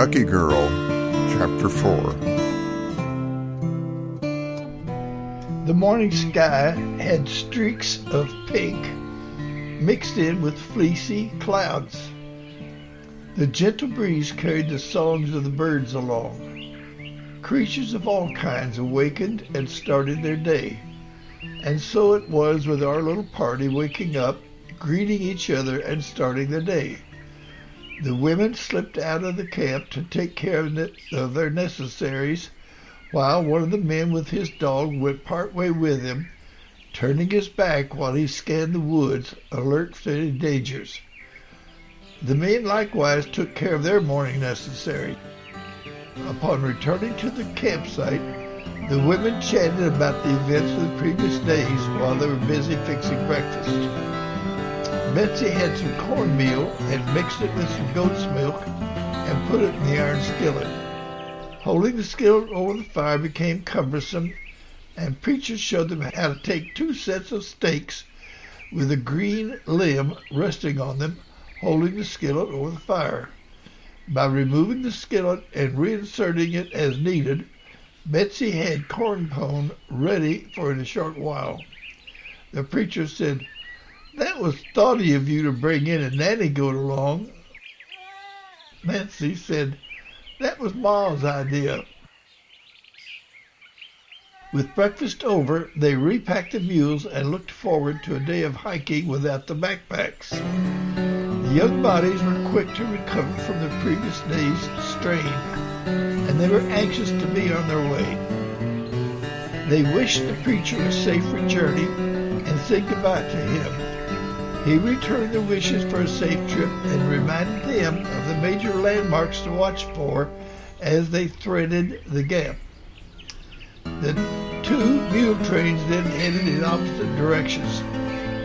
Kentucky Girl, Chapter 4. The morning sky had streaks of pink mixed in with fleecy clouds. The gentle breeze carried the songs of the birds along. Creatures of all kinds awakened and started their day. And so it was with our little party waking up, greeting each other, and starting the day. The women slipped out of the camp to take care of their necessaries, while one of the men with his dog went part way with him, turning his back while he scanned the woods, alert for any dangers. The men likewise took care of their morning necessaries. Upon returning to the campsite, the women chatted about the events of the previous days while they were busy fixing breakfast. Betsy had some cornmeal and mixed it with some goat's milk and put it in the iron skillet. Holding the skillet over the fire became cumbersome, and Preacher showed them how to take two sets of stakes with a green limb resting on them, holding the skillet over the fire. By removing the skillet and reinserting it as needed, Betsy had corn pone ready for in a short while. The preacher said, that was thoughty of you to bring in a nanny goat along. Nancy said, That was Ma's idea. With breakfast over, they repacked the mules and looked forward to a day of hiking without the backpacks. The young bodies were quick to recover from the previous day's strain, and they were anxious to be on their way. They wished the preacher a safe journey and said goodbye to him. He returned the wishes for a safe trip and reminded them of the major landmarks to watch for as they threaded the gap. The two mule trains then headed in opposite directions,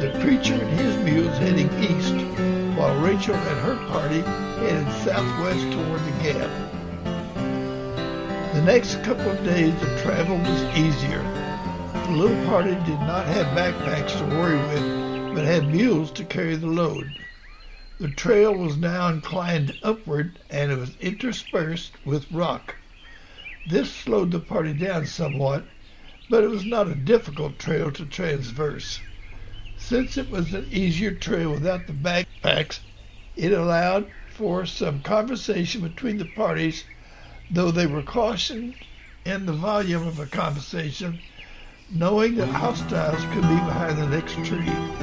the preacher and his mules heading east, while Rachel and her party headed southwest toward the gap. The next couple of days of travel was easier. The little party did not have backpacks to worry with had mules to carry the load. The trail was now inclined upward and it was interspersed with rock. This slowed the party down somewhat, but it was not a difficult trail to traverse. Since it was an easier trail without the backpacks, it allowed for some conversation between the parties, though they were cautioned in the volume of a conversation knowing that hostiles could be behind the next tree.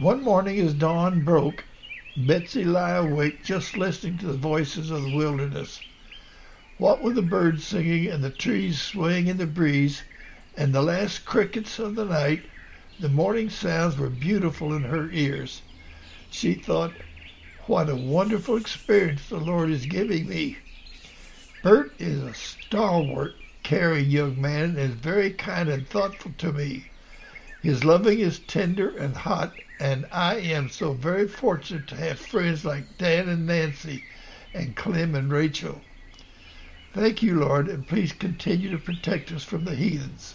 One morning as dawn broke, Betsy lay awake just listening to the voices of the wilderness. What with the birds singing and the trees swaying in the breeze and the last crickets of the night, the morning sounds were beautiful in her ears. She thought, what a wonderful experience the Lord is giving me. Bert is a stalwart, caring young man and is very kind and thoughtful to me. His loving is tender and hot, and I am so very fortunate to have friends like Dan and Nancy and Clem and Rachel. Thank you, Lord, and please continue to protect us from the heathens.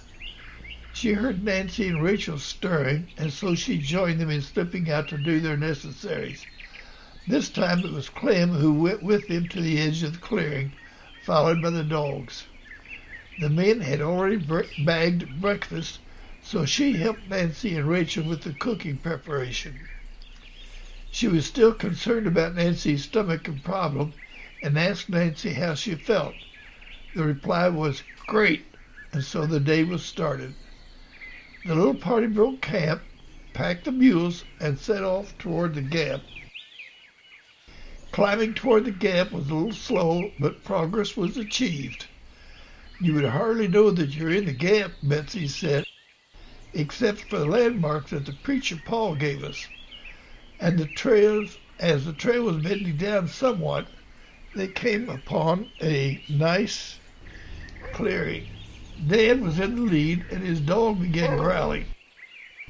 She heard Nancy and Rachel stirring, and so she joined them in slipping out to do their necessaries. This time it was Clem who went with them to the edge of the clearing, followed by the dogs. The men had already bagged breakfast so she helped Nancy and Rachel with the cooking preparation. She was still concerned about Nancy's stomach and problem and asked Nancy how she felt. The reply was, great, and so the day was started. The little party broke camp, packed the mules, and set off toward the gap. Climbing toward the gap was a little slow, but progress was achieved. You would hardly know that you're in the gap, Betsy said, except for the landmarks that the preacher Paul gave us. And the trails, as the trail was bending down somewhat, they came upon a nice clearing. Dan was in the lead, and his dog began growling.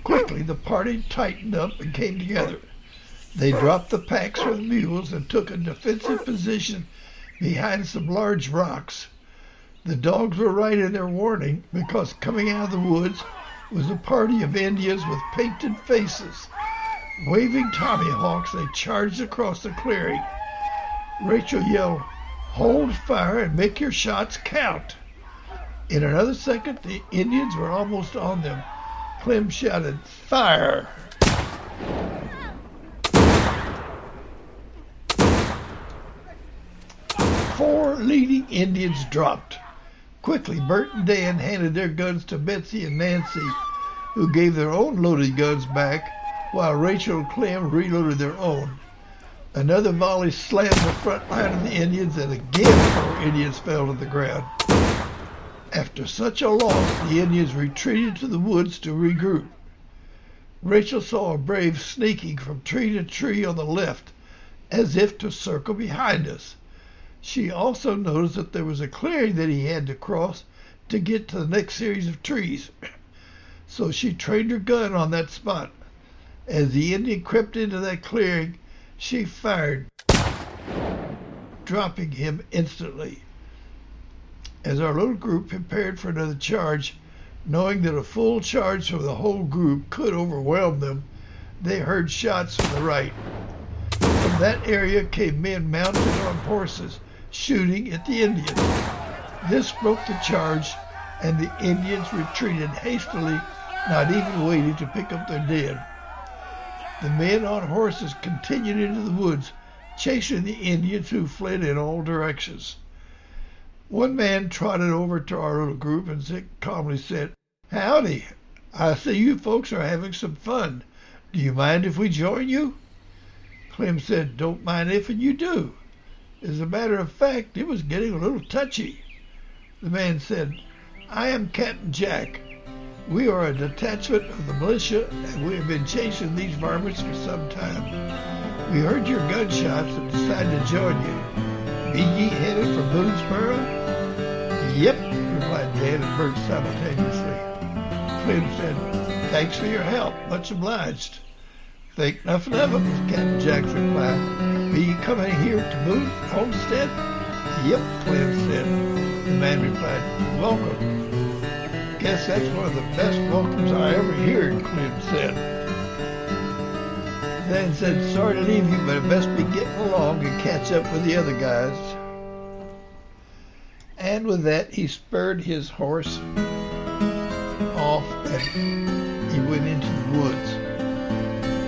Quickly, the party tightened up and came together. They dropped the packs from the mules and took a defensive position behind some large rocks. The dogs were right in their warning because coming out of the woods was a party of Indians with painted faces. Waving tomahawks, they charged across the clearing. Rachel yelled, Hold fire and make your shots count. In another second, the Indians were almost on them. Clem shouted, Fire! Four leading Indians dropped. Quickly, Bert and Dan handed their guns to Betsy and Nancy, who gave their own loaded guns back, while Rachel and Clem reloaded their own. Another volley slammed the front line of the Indians, and again four Indians fell to the ground. After such a loss, the Indians retreated to the woods to regroup. Rachel saw a brave sneaking from tree to tree on the left, as if to circle behind us. She also noticed that there was a clearing that he had to cross to get to the next series of trees. So she trained her gun on that spot. As the Indian crept into that clearing, she fired, dropping him instantly. As our little group prepared for another charge, knowing that a full charge from the whole group could overwhelm them, they heard shots from the right. From that area came men mounted on horses shooting at the Indians. This broke the charge, and the Indians retreated hastily, not even waiting to pick up their dead. The men on horses continued into the woods, chasing the Indians who fled in all directions. One man trotted over to our little group and calmly said, Howdy, I see you folks are having some fun. Do you mind if we join you? Clem said, Don't mind if you do. As a matter of fact, it was getting a little touchy. The man said, I am Captain Jack. We are a detachment of the militia, and we have been chasing these varmints for some time. We heard your gunshots and decided to join you. Be ye headed for Boonesboro? Yep, replied Dan and Bert simultaneously. Clem said, Thanks for your help. Much obliged. Think nothing of it, Captain Jack's reply. Be you coming here to move homestead? Yep, Clem said. The man replied, Welcome. Guess that's one of the best welcomes I ever heard, Clem said. Then said, sorry to leave you, but I best be getting along and catch up with the other guys. And with that, he spurred his horse off and he went into the woods.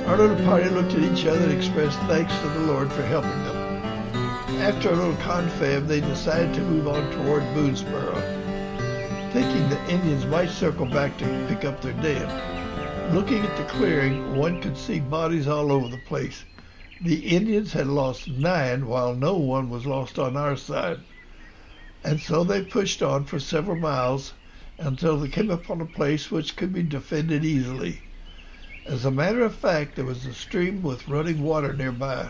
Our little party looked at each other and expressed thanks to the Lord for helping them. After a little confab, they decided to move on toward Boonesboro, thinking the Indians might circle back to pick up their dead. Looking at the clearing, one could see bodies all over the place. The Indians had lost nine, while no one was lost on our side. And so they pushed on for several miles until they came upon a place which could be defended easily. As a matter of fact, there was a stream with running water nearby.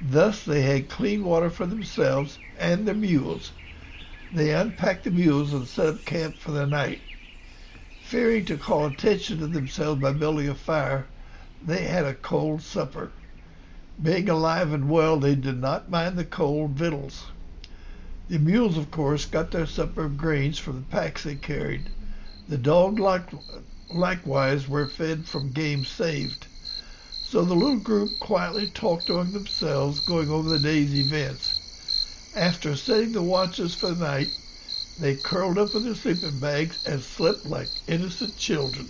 Thus they had clean water for themselves and their mules. They unpacked the mules and set up camp for the night. Fearing to call attention to themselves by building a fire, they had a cold supper. Being alive and well, they did not mind the cold victuals. The mules, of course, got their supper of grains from the packs they carried. The dog liked, likewise were fed from game saved. So the little group quietly talked among themselves, going over the day's events. After setting the watches for the night, they curled up in their sleeping bags and slept like innocent children.